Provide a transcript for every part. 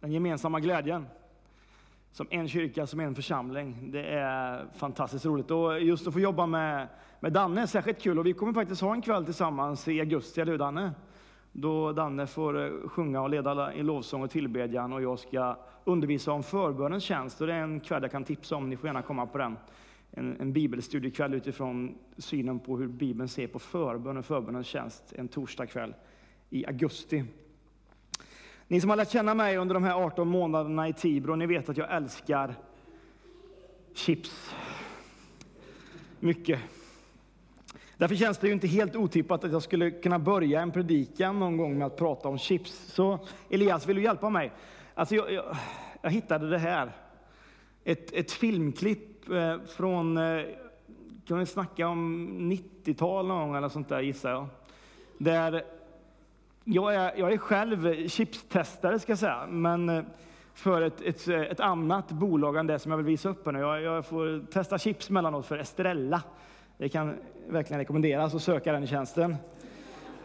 Den gemensamma glädjen. Som en kyrka, som en församling. Det är fantastiskt roligt. Och just att få jobba med, med Danne är särskilt kul. Och vi kommer faktiskt ha en kväll tillsammans i augusti, eller hur Danne? Då Danne får eh, sjunga och leda i lovsång och tillbedjan och jag ska undervisa om förbönens tjänst. Och det är en kväll jag kan tipsa om, ni får gärna komma på den. En, en bibelstudiekväll utifrån synen på hur Bibeln ser på förbön och förbönens tjänst. En torsdagkväll i augusti. Ni som har lärt känna mig under de här 18 månaderna i Tibro, ni vet att jag älskar chips. Mycket. Därför känns det ju inte helt otippat att jag skulle kunna börja en predikan någon gång med att prata om chips. Så Elias, vill du hjälpa mig? Alltså jag, jag, jag hittade det här. Ett, ett filmklipp eh, från, eh, kan vi snacka om 90-tal någon gång eller sånt där gissar jag. Där jag är, jag är själv chipstestare ska jag säga, men eh, för ett, ett, eh, ett annat bolag än det som jag vill visa upp nu. Jag, jag får testa chips mellanåt för Estrella. Det kan verkligen rekommenderas att söka den tjänsten.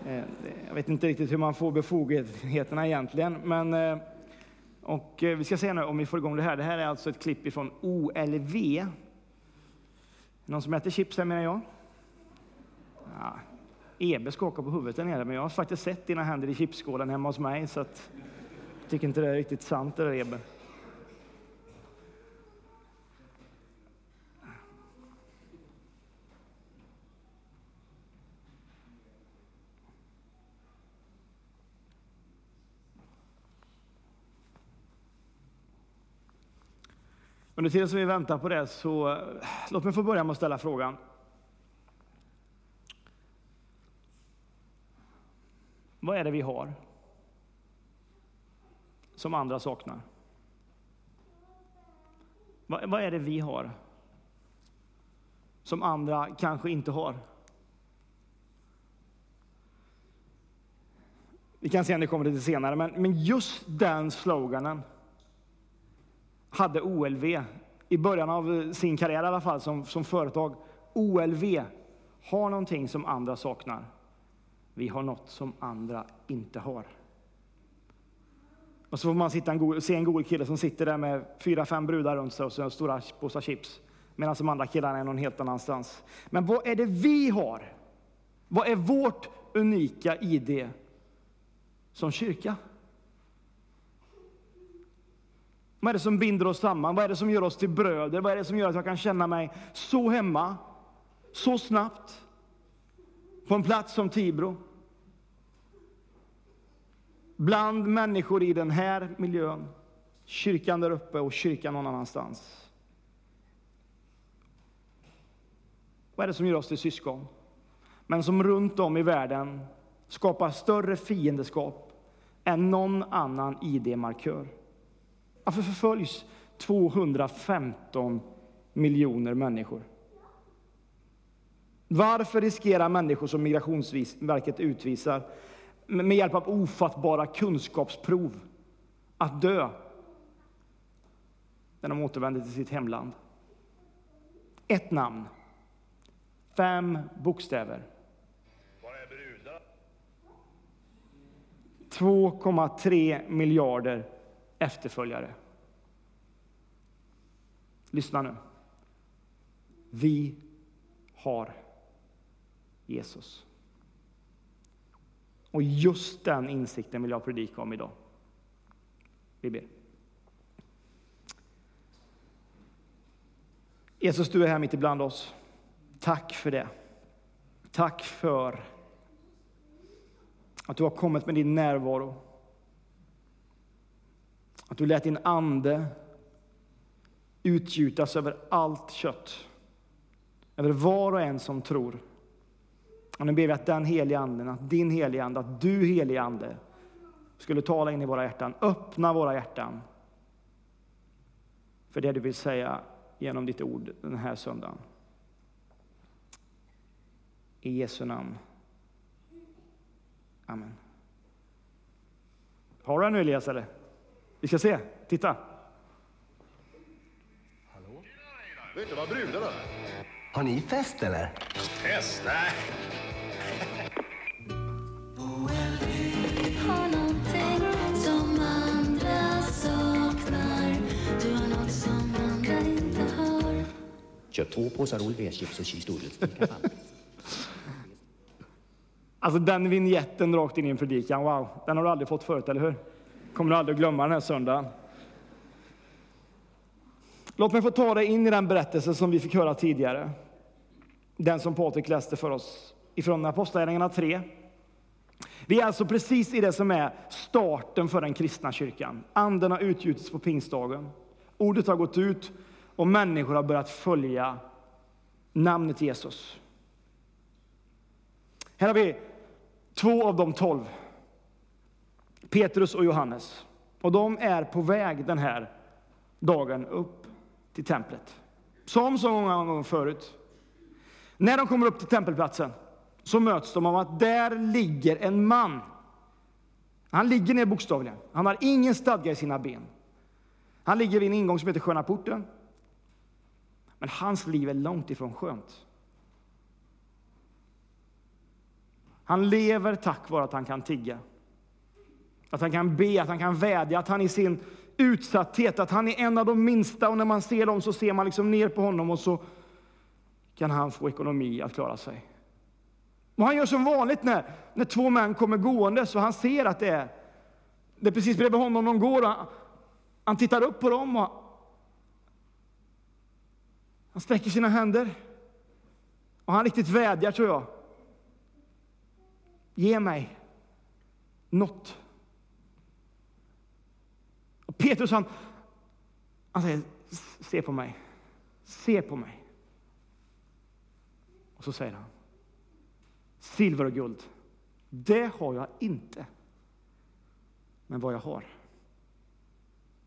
Eh, jag vet inte riktigt hur man får befogenheterna egentligen, men och vi ska se nu om vi får igång det här. Det här är alltså ett klipp ifrån OLV. Någon som äter chips här menar jag? Ja, Ebe skakar på huvudet där nere, men jag har faktiskt sett dina händer i chipsskålen hemma hos mig, så att jag tycker inte det är riktigt sant det där Ebe. Under tiden som vi väntar på det så eh, låt mig få börja med att ställa frågan. Vad är det vi har som andra saknar? Vad, vad är det vi har som andra kanske inte har? Vi kan se om det kommer lite senare, men, men just den sloganen hade OLV i början av eh, sin karriär i alla fall som, som företag. OLV har någonting som andra saknar. Vi har något som andra inte har. Och så får man sitta en god, se en god kille som sitter där med fyra, fem brudar runt sig och så stora påsar chips. Medan de andra killarna är någon helt annanstans. Men vad är det vi har? Vad är vårt unika ID som kyrka? Vad är det som binder oss samman? Vad är det som gör oss till bröder? Vad är det som gör att jag kan känna mig så hemma, så snabbt? På en plats som Tibro. Bland människor i den här miljön, kyrkan där uppe och kyrkan någon annanstans. Vad är det som gör oss till syskon? Men som runt om i världen skapar större fiendeskap än någon annan ID-markör. Varför förföljs 215 miljoner människor? Varför riskerar människor som Migrationsverket utvisar med hjälp av ofattbara kunskapsprov att dö när de återvänder till sitt hemland? Ett namn, fem bokstäver. 2,3 miljarder efterföljare. Lyssna nu. Vi har Jesus. Och just den insikten vill jag predika om idag. Vi ber. Jesus, du är här mitt ibland oss. Tack för det. Tack för att du har kommit med din närvaro. Att du lät din ande utgjutas över allt kött. Över var och en som tror. Och nu ber vi att den heliga anden, att din heliga ande, att du heliga ande skulle tala in i våra hjärtan, öppna våra hjärtan för det du vill säga genom ditt ord den här söndagen. I Jesu namn. Amen. Har du den nu Elias eller? Vi ska se, titta. Hallå? Vet du vad brudarna? Har ni fest eller? Fest? Nej. Köp två påsar Olveschips och cheesedoodles. Lika. Alltså den vignetten rakt in i en predikan, wow, den har du aldrig fått förut, eller hur? Kommer du aldrig att glömma den här söndagen. Låt mig få ta dig in i den berättelse som vi fick höra tidigare. Den som Patrik läste för oss ifrån Apostlagärningarna 3. Vi är alltså precis i det som är starten för den kristna kyrkan. Anden har utgjutits på pingstdagen. Ordet har gått ut och människor har börjat följa namnet Jesus. Här har vi två av de tolv, Petrus och Johannes. Och de är på väg den här dagen upp till templet. Som så många gånger förut. När de kommer upp till tempelplatsen så möts de av att där ligger en man. Han ligger ner bokstavligen. Han har ingen stadga i sina ben. Han ligger vid en ingång som heter Sköna porten. Men hans liv är långt ifrån skönt. Han lever tack vare att han kan tigga. Att han kan be, att han kan vädja, att han i sin utsatthet, att han är en av de minsta och när man ser dem så ser man liksom ner på honom och så kan han få ekonomi att klara sig. Och han gör som vanligt när, när två män kommer gående så han ser att det är, det är precis bredvid honom de går. Han, han tittar upp på dem och han sträcker sina händer. Och han riktigt vädjar tror jag. Ge mig något. Och Petrus han, han säger, se på mig. Se på mig. Och så säger han, silver och guld, det har jag inte. Men vad jag har,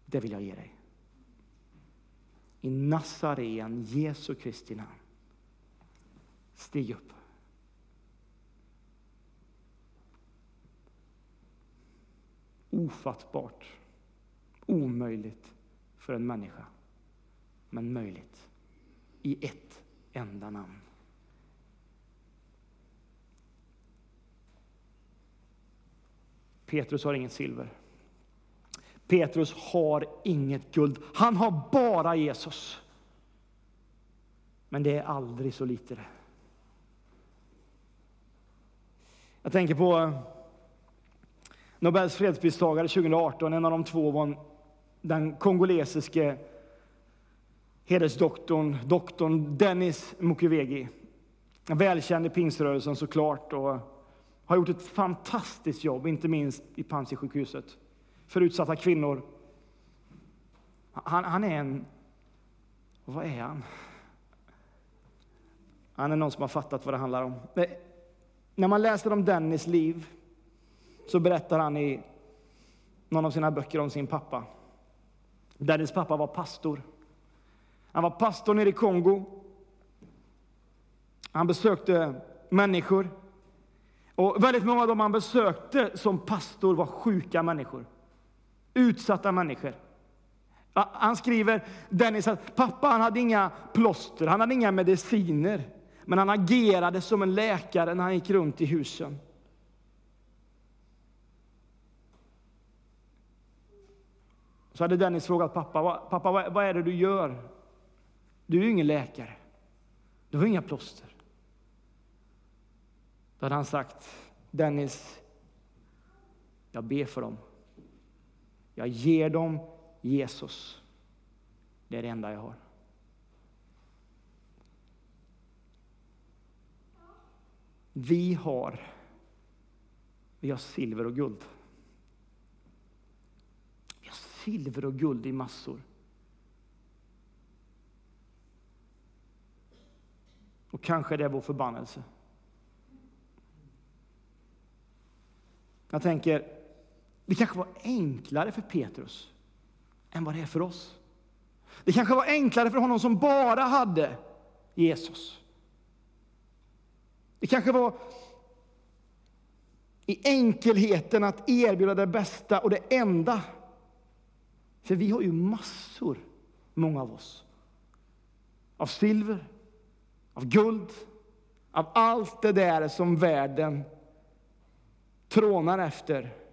det vill jag ge dig. I Nazaren, Jesu Kristi namn. Stig upp. Ofattbart, omöjligt för en människa, men möjligt i ett enda namn. Petrus har inget silver. Petrus har inget guld. Han har bara Jesus. Men det är aldrig så lite det. Jag tänker på Nobels fredspristagare 2018. En av de två var den kongolesiske hedersdoktorn, doktorn Dennis Mukwege. Välkänd i pingströrelsen såklart och har gjort ett fantastiskt jobb, inte minst i Panzisjukhuset, för utsatta kvinnor. Han, han är en... Vad är han? Han är någon som har fattat vad det handlar om. Eh, när man läser om Dennis liv så berättar han i någon av sina böcker om sin pappa. Dennis pappa var pastor. Han var pastor nere i Kongo. Han besökte människor. Och väldigt många av dem han besökte som pastor var sjuka människor. Utsatta människor. Han skriver, Dennis, att pappa han hade inga plåster, han hade inga mediciner. Men han agerade som en läkare när han gick runt i husen. Så hade Dennis frågat pappa, pappa vad är det du gör? Du är ju ingen läkare. Du har inga plåster. Då hade han sagt, Dennis, jag ber för dem. Jag ger dem Jesus. Det är det enda jag har. Vi har, vi har silver och guld. Vi har silver och guld i massor. Och kanske det är vår förbannelse. Jag tänker, det kanske var enklare för Petrus än vad det är för oss. Det kanske var enklare för honom som bara hade Jesus. Det kanske var i enkelheten att erbjuda det bästa och det enda. För vi har ju massor, många av oss, av silver, av guld, av allt det där som världen trånar efter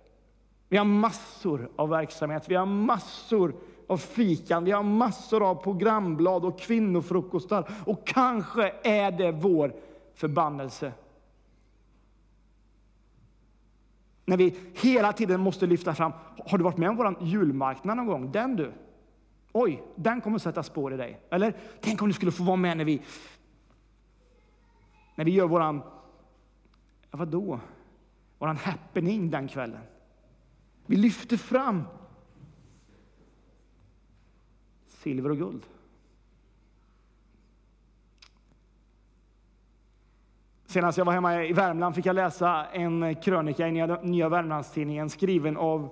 vi har massor av verksamhet, vi har massor av fikan, vi har massor av programblad och kvinnofrukostar. Och kanske är det vår förbannelse. När vi hela tiden måste lyfta fram, har du varit med om vår julmarknad någon gång? Den du! Oj, den kommer sätta spår i dig. Eller tänk om du skulle få vara med när vi, när vi gör våran, ja vadå, våran happening den kvällen. Vi lyfter fram silver och guld. Senast jag var hemma i Värmland fick jag läsa en krönika i Nya Värmlandstidningen skriven av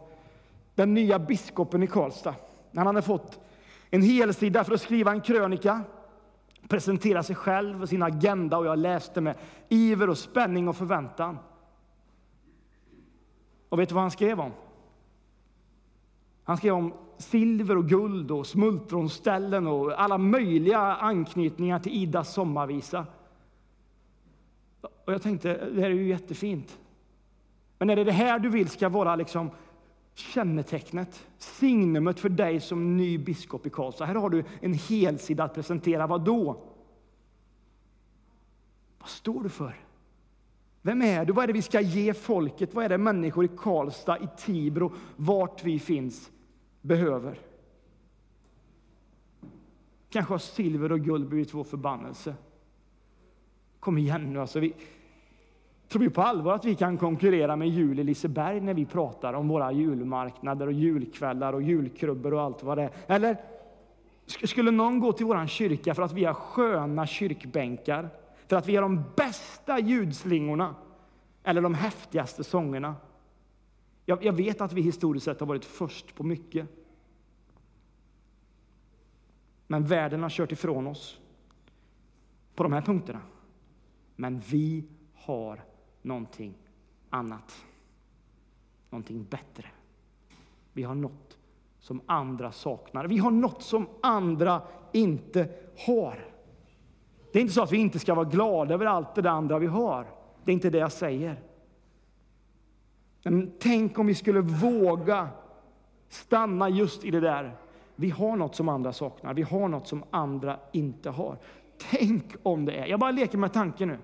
den nya biskopen i Karlstad. Han hade fått en helsida för att skriva en krönika, presentera sig själv och sin agenda och jag läste med iver och spänning och förväntan. Och vet du vad han skrev om? Han skrev om silver och guld och smultronställen och alla möjliga anknytningar till Idas sommarvisa. Och jag tänkte, det här är ju jättefint. Men är det det här du vill ska vara liksom kännetecknet, signumet för dig som ny biskop i Karlstad? Här har du en helsida att presentera. Vad då? Vad står du för? Vem är du? Vad är det vi ska ge folket? Vad är det människor i Karlstad, i Tibro, vart vi finns, behöver? Kanske har silver och guld blivit vår förbannelse. Kom igen nu, alltså. Vi, tror vi på allvar att vi kan konkurrera med jul i Liseberg när vi pratar om våra julmarknader och julkvällar och julkrubbor och allt vad det är? Eller skulle någon gå till våran kyrka för att vi har sköna kyrkbänkar, för att vi har de bästa ljudslingorna eller de häftigaste sångerna? Jag, jag vet att vi historiskt sett har varit först på mycket. Men världen har kört ifrån oss på de här punkterna. Men vi har någonting annat. Någonting bättre. Vi har något som andra saknar. Vi har något som andra inte har. Det är inte så att vi inte ska vara glada över allt det andra vi har. Det är inte det jag säger. Men tänk om vi skulle våga stanna just i det där. Vi har något som andra saknar. Vi har något som andra inte har. Tänk om det är, jag bara leker med tanken nu,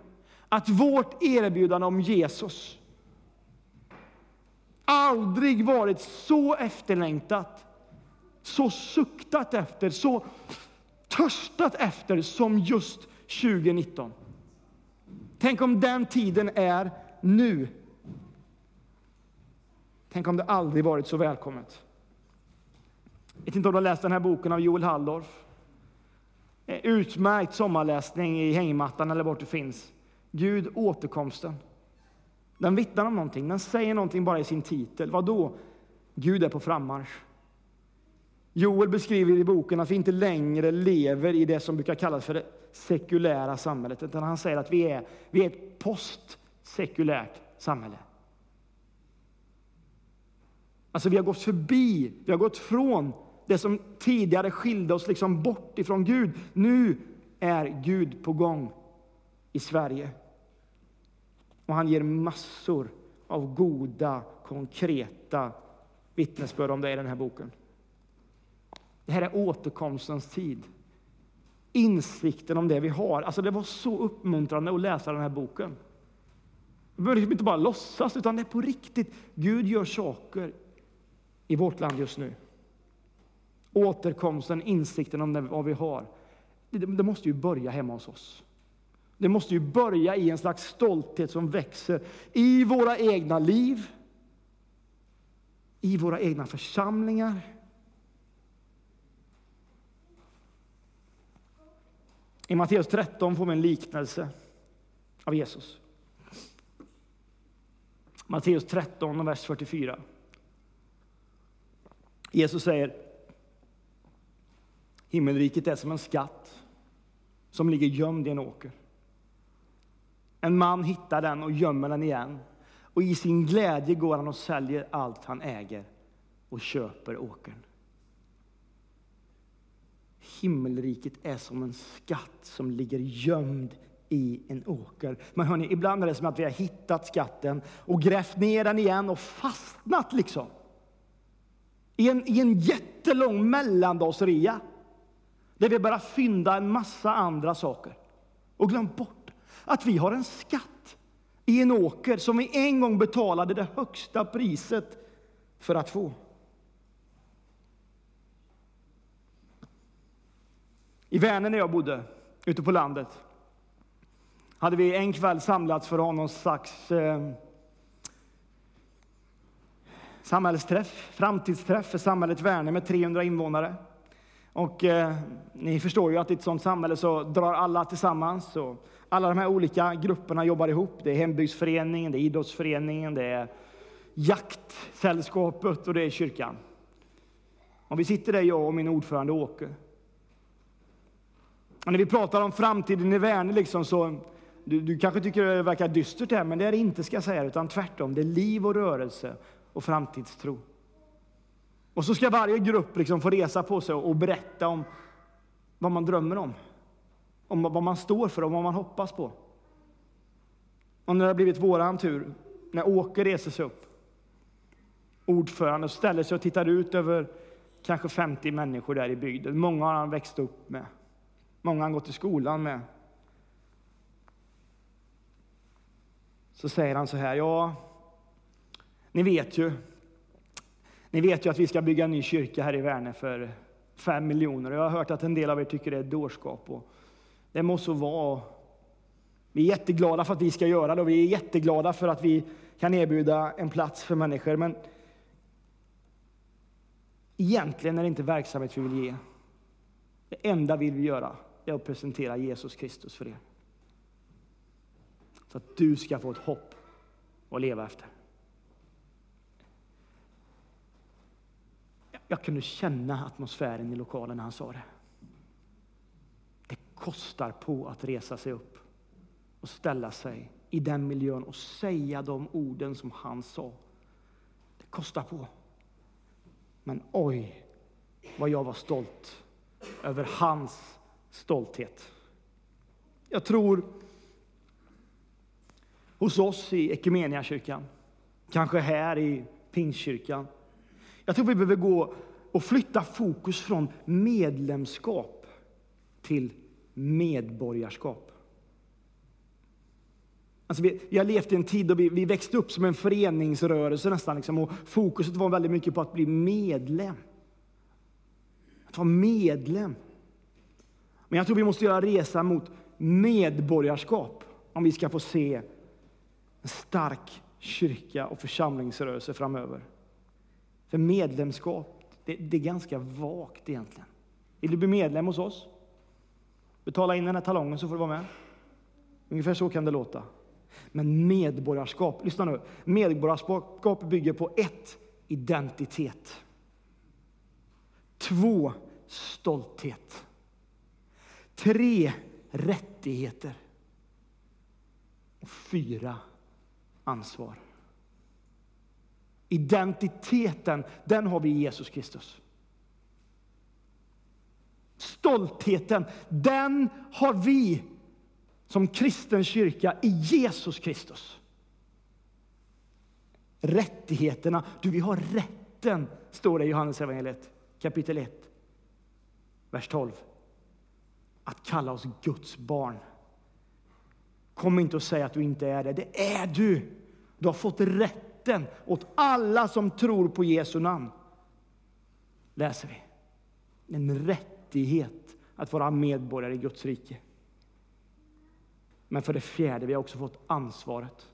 att vårt erbjudande om Jesus aldrig varit så efterlängtat, så suktat efter, så törstat efter som just 2019. Tänk om den tiden är nu. Tänk om det aldrig varit så välkommet. Jag vet inte om du har läst den här boken av Joel Halldorf. Utmärkt sommarläsning i hängmattan eller vart du finns. Gud, återkomsten. Den vittnar om någonting, den säger någonting bara i sin titel. Vad då? Gud är på frammarsch. Joel beskriver i boken att vi inte längre lever i det som brukar kallas för det sekulära samhället, utan han säger att vi är, vi är ett postsekulärt samhälle. Alltså vi har gått förbi, vi har gått från det som tidigare skilde oss liksom bort ifrån Gud. Nu är Gud på gång i Sverige. Och han ger massor av goda, konkreta vittnesbörd om det i den här boken. Det här är återkomstens tid. Insikten om det vi har. Alltså det var så uppmuntrande att läsa den här boken. Vi behöver liksom inte bara låtsas, utan det är på riktigt. Gud gör saker i vårt land just nu. Återkomsten, insikten om vad vi har. Det måste ju börja hemma hos oss. Det måste ju börja i en slags stolthet som växer i våra egna liv, i våra egna församlingar. I Matteus 13 får vi en liknelse av Jesus. Matteus 13, vers 44. Jesus säger Himmelriket är som en skatt som ligger gömd i en åker. En man hittar den och gömmer den igen. Och i sin glädje går han och säljer allt han äger och köper åkern. Himmelriket är som en skatt som ligger gömd i en åker. Men hörni, ibland är det som att vi har hittat skatten och grävt ner den igen och fastnat liksom. I en, I en jättelång mellandagsrea. Där vi bara fynda en massa andra saker. Och glömt bort att vi har en skatt i en åker som vi en gång betalade det högsta priset för att få. I Vänern där jag bodde, ute på landet, hade vi en kväll samlats för att ha någon slags eh, samhällsträff, framtidsträff för samhället Värne med 300 invånare. Och eh, ni förstår ju att i ett sådant samhälle så drar alla tillsammans. Och alla de här olika grupperna jobbar ihop. Det är hembygdsföreningen, det är idrottsföreningen, det är jaktsällskapet och det är kyrkan. Och vi sitter där, jag och min ordförande Åke. Och när vi pratar om framtiden i Värne liksom så du, du kanske tycker det verkar dystert här, men det är det inte ska jag säga, utan tvärtom. Det är liv och rörelse och framtidstro. Och så ska varje grupp liksom få resa på sig och berätta om vad man drömmer om. Om vad man står för och vad man hoppas på. Och när det har blivit våran tur, när Åke reser sig upp, ordförande, ställer sig och tittar ut över kanske 50 människor där i bygden. Många har han växt upp med. Många har han gått i skolan med. Så säger han så här, ja, ni vet ju, ni vet ju att vi ska bygga en ny kyrka här i Värne för fem miljoner. Jag har hört att en del av er tycker det är dårskap. Och det må så vara. Vi är jätteglada för att vi ska göra det och vi är jätteglada för att vi kan erbjuda en plats för människor. Men egentligen är det inte verksamhet vi vill ge. Det enda vi vill göra är att presentera Jesus Kristus för er. Så att du ska få ett hopp att leva efter. Jag kunde känna atmosfären i lokalen när han sa det. Det kostar på att resa sig upp och ställa sig i den miljön och säga de orden som han sa. Det kostar på. Men oj, vad jag var stolt över hans stolthet. Jag tror hos oss i Equmeniakyrkan, kanske här i Pingstkyrkan, jag tror vi behöver gå och flytta fokus från medlemskap till medborgarskap. Alltså vi, vi har levt i en tid då vi, vi växte upp som en föreningsrörelse nästan. Liksom, och fokuset var väldigt mycket på att bli medlem. Att vara medlem. Men jag tror vi måste göra resan mot medborgarskap om vi ska få se en stark kyrka och församlingsrörelse framöver. För medlemskap, det, det, är ganska vagt egentligen. Vill du bli medlem hos oss? Betala in den här talongen så får du vara med. Ungefär så kan det låta. Men medborgarskap, lyssna nu. Medborgarskap bygger på ett, identitet. Två, stolthet. Tre, rättigheter. Och fyra, ansvar. Identiteten, den har vi i Jesus Kristus. Stoltheten, den har vi som kristen kyrka i Jesus Kristus. Rättigheterna, du vi har rätten, står det i Johannes evangeliet kapitel 1, vers 12. Att kalla oss Guds barn. Kom inte och säg att du inte är det. Det är du. Du har fått rätt löften åt alla som tror på Jesu namn. Läser vi. En rättighet att vara medborgare i Guds rike. Men för det fjärde, vi har också fått ansvaret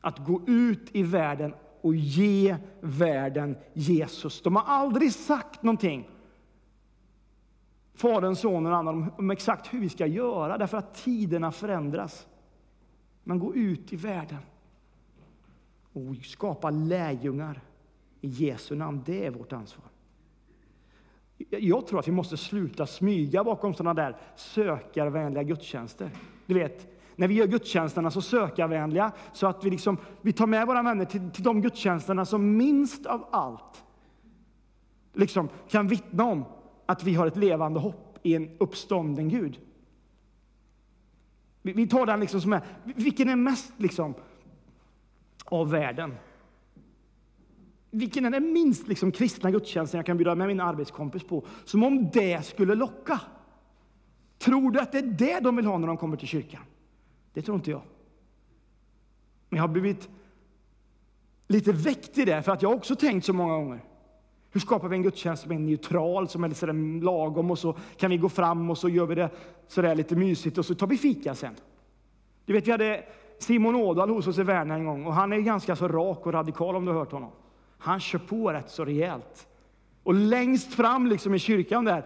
att gå ut i världen och ge världen Jesus. De har aldrig sagt någonting, Fadern, Sonen och Anden, om exakt hur vi ska göra, därför att tiderna förändras. Men gå ut i världen och skapa lärjungar i Jesu namn. Det är vårt ansvar. Jag tror att vi måste sluta smyga bakom sådana där sökarvänliga gudstjänster. Du vet, när vi gör gudstjänsterna så sökarvänliga så att vi, liksom, vi tar med våra vänner till, till de gudstjänsterna som minst av allt liksom, kan vittna om att vi har ett levande hopp i en uppstånden Gud. Vi, vi tar den liksom som är, vilken är mest liksom, av världen. vilken är den minst liksom, kristna gudstjänsten jag kan bjuda med min arbetskompis på? Som om det skulle locka. Tror du att det är det de vill ha när de kommer till kyrkan? Det tror inte jag. Men jag har blivit lite väckt i det, för att jag har också tänkt så många gånger. Hur skapar vi en gudstjänst som är neutral, som är lite lagom och så kan vi gå fram och så gör vi det sådär lite mysigt och så tar vi fika sen. Du vet, vi hade Simon Ådahl hos oss i Värna en gång och han är ganska så rak och radikal om du har hört honom. Han kör på rätt så rejält. Och längst fram liksom i kyrkan där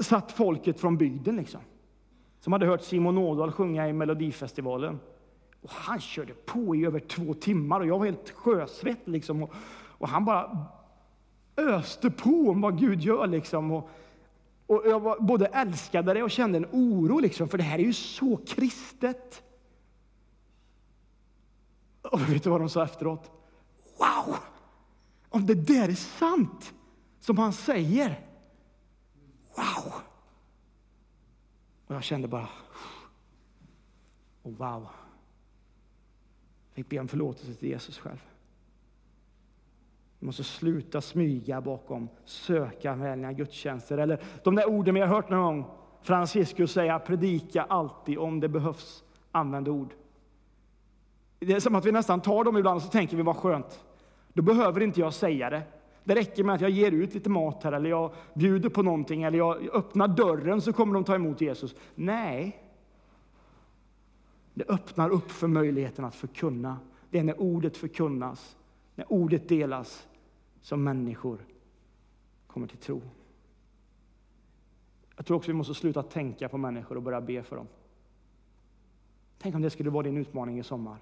satt folket från bygden liksom. Som hade hört Simon Ådahl sjunga i Melodifestivalen. Och han körde på i över två timmar och jag var helt sjösvett liksom. Och, och han bara öste på om vad Gud gör liksom. Och, och jag var, både älskade det och kände en oro liksom, för det här är ju så kristet. Och vet du vad de sa efteråt? Wow! Om det där är sant, som han säger. Wow! Och jag kände bara, och wow. Jag fick be om förlåtelse till Jesus själv. Vi måste sluta smyga bakom sökanmälningar, gudstjänster eller de där orden vi har hört någon gång. Franciscus säga predika alltid om det behövs. Använd ord. Det är som att vi nästan tar dem ibland och så tänker vi vad skönt. Då behöver inte jag säga det. Det räcker med att jag ger ut lite mat här eller jag bjuder på någonting eller jag öppnar dörren så kommer de ta emot Jesus. Nej. Det öppnar upp för möjligheten att förkunna. Det är när ordet förkunnas, när ordet delas, som människor kommer till tro. Jag tror också vi måste sluta tänka på människor och börja be för dem. Tänk om det skulle vara din utmaning i sommar.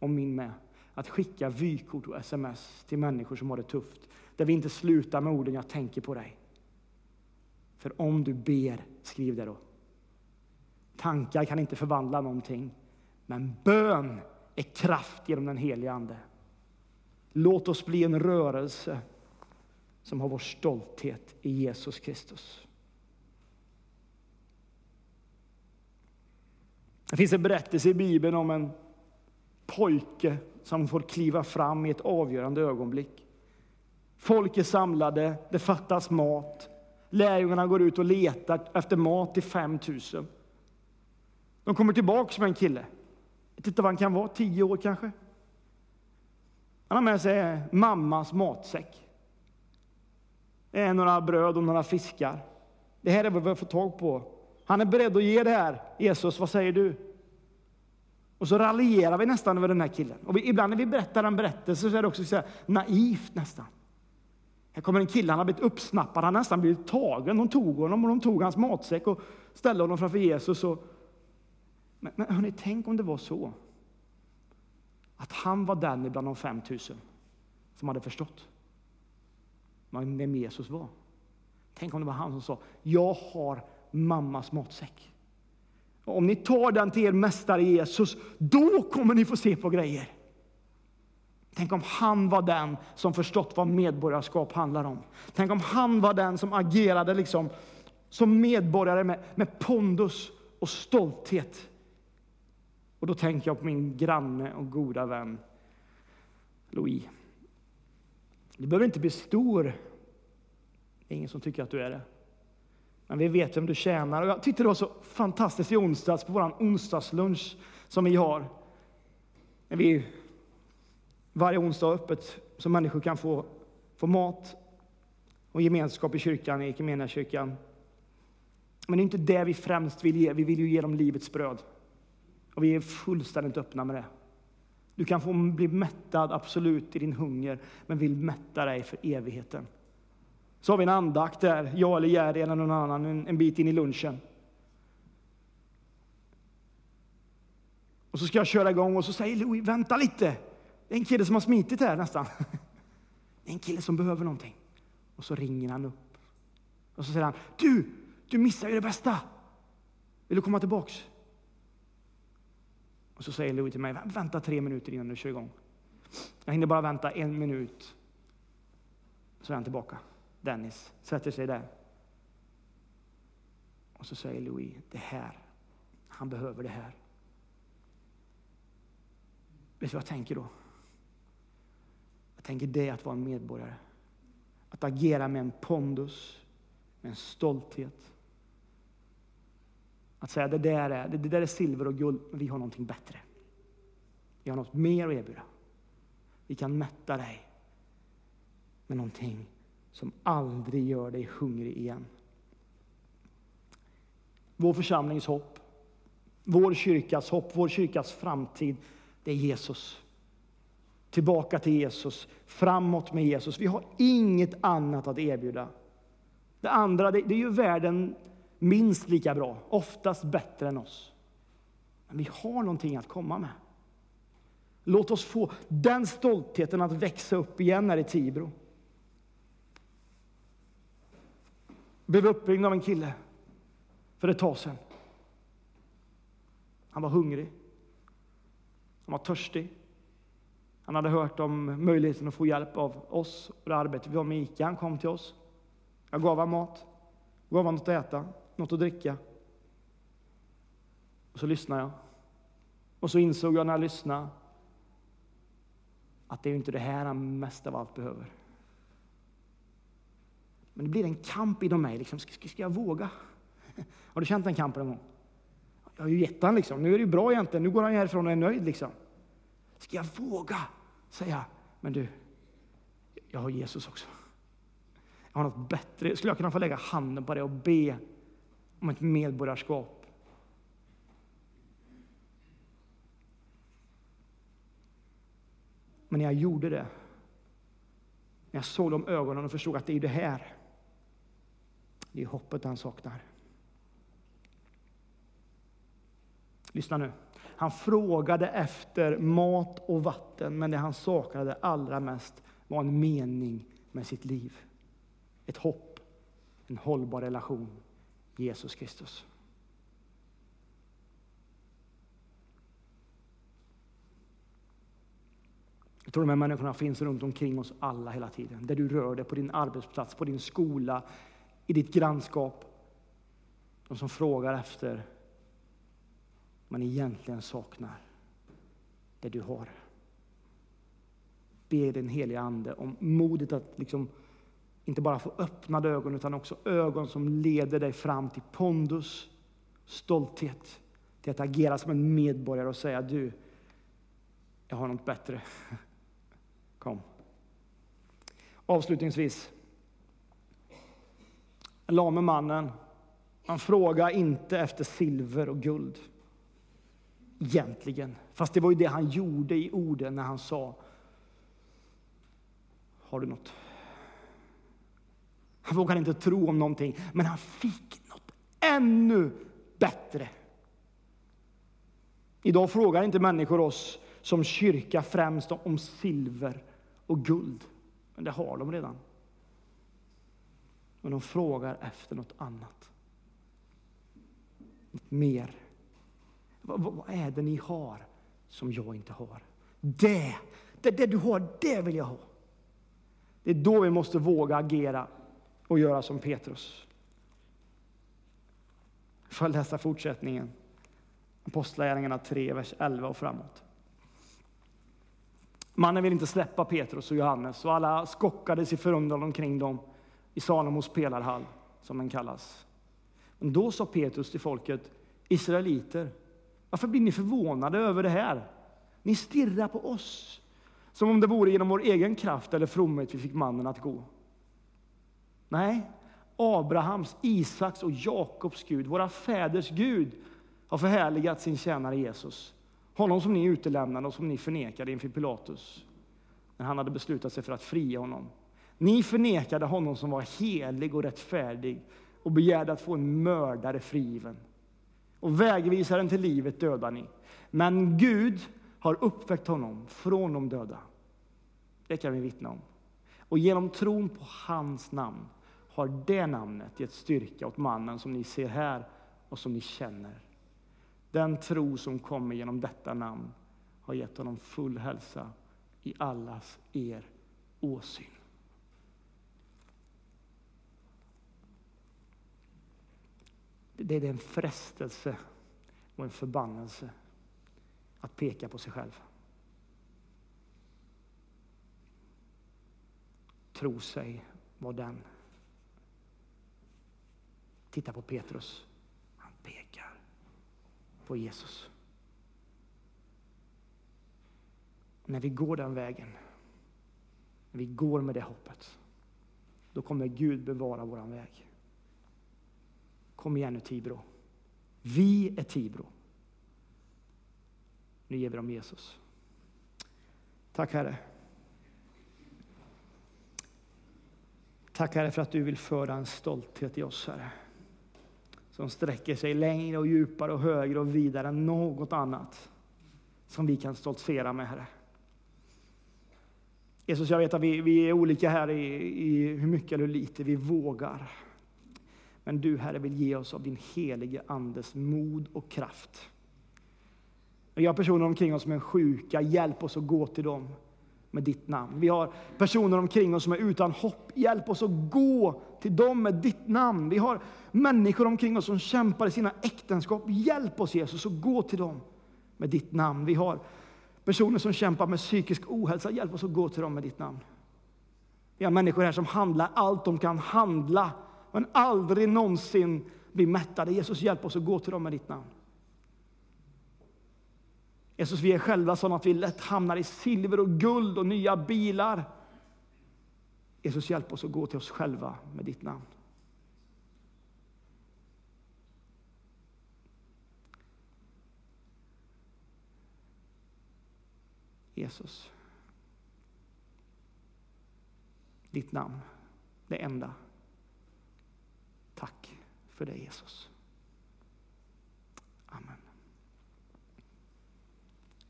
Och min med. Att skicka vykort och sms till människor som har det tufft. Där vi inte slutar med orden ”jag tänker på dig”. För om du ber, skriv det då. Tankar kan inte förvandla någonting. Men bön är kraft genom den heliga Ande. Låt oss bli en rörelse som har vår stolthet i Jesus Kristus. Det finns en berättelse i Bibeln om en pojke som får kliva fram i ett avgörande ögonblick. Folk är samlade, det fattas mat. Lärjungarna går ut och letar efter mat till 5000. De kommer tillbaka med en kille. Jag vet inte vad han kan vara, tio år kanske. Han har med sig mammas matsäck. Det är några bröd och några fiskar. Det här är vad vi har fått tag på. Han är beredd att ge det här. Jesus, vad säger du? Och så raljerar vi nästan över den här killen. Och vi, ibland när vi berättar en berättelse så är det också så naivt nästan. Här kommer en kille, han har blivit uppsnappad, han har nästan blivit tagen. De tog honom och de tog hans matsäck och ställde honom framför Jesus. Och... Men, men hörni, tänk om det var så. Att han var den ibland de 5000 som hade förstått vem Jesus var. Tänk om det var han som sa, jag har mammas matsäck. Om ni tar den till er mästare Jesus, då kommer ni få se på grejer. Tänk om han var den som förstått vad medborgarskap handlar om. Tänk om han var den som agerade liksom som medborgare med, med pondus och stolthet. Och då tänker jag på min granne och goda vän Louis. Du behöver inte bli stor. Det är ingen som tycker att du är det. Men vi vet vem du tjänar. Och jag tyckte det var så fantastiskt i onsdags på vår onsdagslunch som vi har. När vi varje onsdag har öppet så människor kan få, få mat och gemenskap i kyrkan, i kyrkan. Men det är inte det vi främst vill ge. Vi vill ju ge dem livets bröd. Och vi är fullständigt öppna med det. Du kan få bli mättad, absolut, i din hunger, men vill mätta dig för evigheten. Så har vi en andakt där, jag eller Jerry eller någon annan, en, en bit in i lunchen. Och så ska jag köra igång och så säger Louis, vänta lite. Det är en kille som har smitit här nästan. Det är en kille som behöver någonting. Och så ringer han upp. Och så säger han, du, du missar ju det bästa. Vill du komma tillbaks? Och så säger Louis till mig, vänta tre minuter innan du kör igång. Jag hinner bara vänta en minut. Så är han tillbaka. Dennis sätter sig där. Och så säger Louis, det här, han behöver det här. Vet du vad jag tänker då? Jag tänker det är att vara en medborgare. Att agera med en pondus, med en stolthet. Att säga det där är, det där är silver och guld, men vi har någonting bättre. Vi har något mer att erbjuda. Vi kan mätta dig med någonting som aldrig gör dig hungrig igen. Vår församlings hopp, vår kyrkas hopp, vår kyrkas framtid, det är Jesus. Tillbaka till Jesus, framåt med Jesus. Vi har inget annat att erbjuda. Det andra, det, det är ju världen minst lika bra, oftast bättre än oss. Men vi har någonting att komma med. Låt oss få den stoltheten att växa upp igen här i Tibro. Blev uppringd av en kille för ett tag sedan. Han var hungrig. Han var törstig. Han hade hört om möjligheten att få hjälp av oss och det arbete vi har med ICA. Han kom till oss. Jag gav honom mat, gav honom något att äta, något att dricka. Och så lyssnade jag. Och så insåg jag när jag lyssnade att det är ju inte det här han mest av allt behöver. Men det blir en kamp inom mig. Liksom. Ska, ska jag våga? Har du känt den kampen någon gång? Jag har ju gett han liksom. Nu är det ju bra egentligen. Nu går han härifrån och är nöjd liksom. Ska jag våga säga, men du, jag har Jesus också. Jag har något bättre. Skulle jag kunna få lägga handen på det och be om ett medborgarskap? Men när jag gjorde det, när jag såg de ögonen och förstod att det är det här, det är hoppet han saknar. Lyssna nu. Han frågade efter mat och vatten, men det han saknade allra mest var en mening med sitt liv. Ett hopp, en hållbar relation. Jesus Kristus. Jag tror de här människorna finns runt omkring oss alla hela tiden. Där du rör dig, på din arbetsplats, på din skola, i ditt grannskap. De som frågar efter man egentligen saknar det du har. Be den heliga Ande om modet att liksom inte bara få öppnade ögon utan också ögon som leder dig fram till pondus, stolthet, till att agera som en medborgare och säga du, jag har något bättre. Kom. Avslutningsvis. Den lame mannen, han frågade inte efter silver och guld egentligen. Fast det var ju det han gjorde i orden när han sa Har du något? Han vågade inte tro om någonting, men han fick något ännu bättre. Idag frågar inte människor oss som kyrka främst om silver och guld. Men det har de redan. Men de frågar efter något annat. Något mer. Vad, vad är det ni har som jag inte har? Det, det, det du har, det vill jag ha. Det är då vi måste våga agera och göra som Petrus. Får jag läsa fortsättningen? Apostlagärningarna 3, vers 11 och framåt. Mannen vill inte släppa Petrus och Johannes och alla skockades i förundran omkring dem i Salomos pelarhall, som den kallas. Men då sa Petrus till folket, Israeliter, varför blir ni förvånade över det här? Ni stirrar på oss, som om det vore genom vår egen kraft eller fromhet vi fick mannen att gå. Nej, Abrahams, Isaks och Jakobs Gud, våra fäders Gud, har förhärligat sin tjänare Jesus. Honom som ni utelämnade och som ni förnekade inför Pilatus när han hade beslutat sig för att fria honom. Ni förnekade honom som var helig och rättfärdig och begärde att få en mördare frigiven och vägvisaren till livet dödar ni. Men Gud har uppväckt honom från de döda. Det kan vi vittna om. Och genom tron på hans namn har det namnet gett styrka åt mannen som ni ser här och som ni känner. Den tro som kommer genom detta namn har gett honom full hälsa i allas er åsyn. Det är en frestelse och en förbannelse att peka på sig själv. Tro sig vara den. Titta på Petrus. Han pekar på Jesus. När vi går den vägen, när vi går med det hoppet, då kommer Gud bevara våran väg. Kom igen nu Tibro. Vi är Tibro. Nu ger vi dem Jesus. Tack Herre. Tack Herre för att du vill föra en stolthet i oss Herre. Som sträcker sig längre och djupare och högre och vidare än något annat som vi kan stoltsera med Herre. Jesus, jag vet att vi, vi är olika här i, i hur mycket eller hur lite vi vågar. Men du Herre vill ge oss av din helige Andes mod och kraft. Vi har personer omkring oss som är sjuka, hjälp oss att gå till dem med ditt namn. Vi har personer omkring oss som är utan hopp, hjälp oss att gå till dem med ditt namn. Vi har människor omkring oss som kämpar i sina äktenskap, hjälp oss Jesus att gå till dem med ditt namn. Vi har personer som kämpar med psykisk ohälsa, hjälp oss att gå till dem med ditt namn. Vi har människor här som handlar allt de kan handla, men aldrig någonsin blir mättade. Jesus, hjälp oss att gå till dem med ditt namn. Jesus, vi är själva sådana att vi lätt hamnar i silver och guld och nya bilar. Jesus, hjälp oss att gå till oss själva med ditt namn. Jesus. Ditt namn, det enda. Tack för det Jesus. Amen.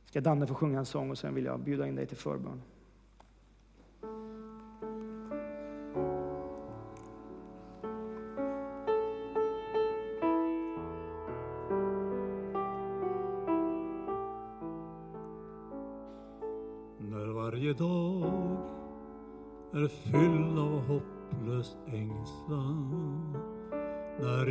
Ska Danne få sjunga en sång och sen vill jag bjuda in dig till förbön. När varje dag är fylld av hopplös ängslan när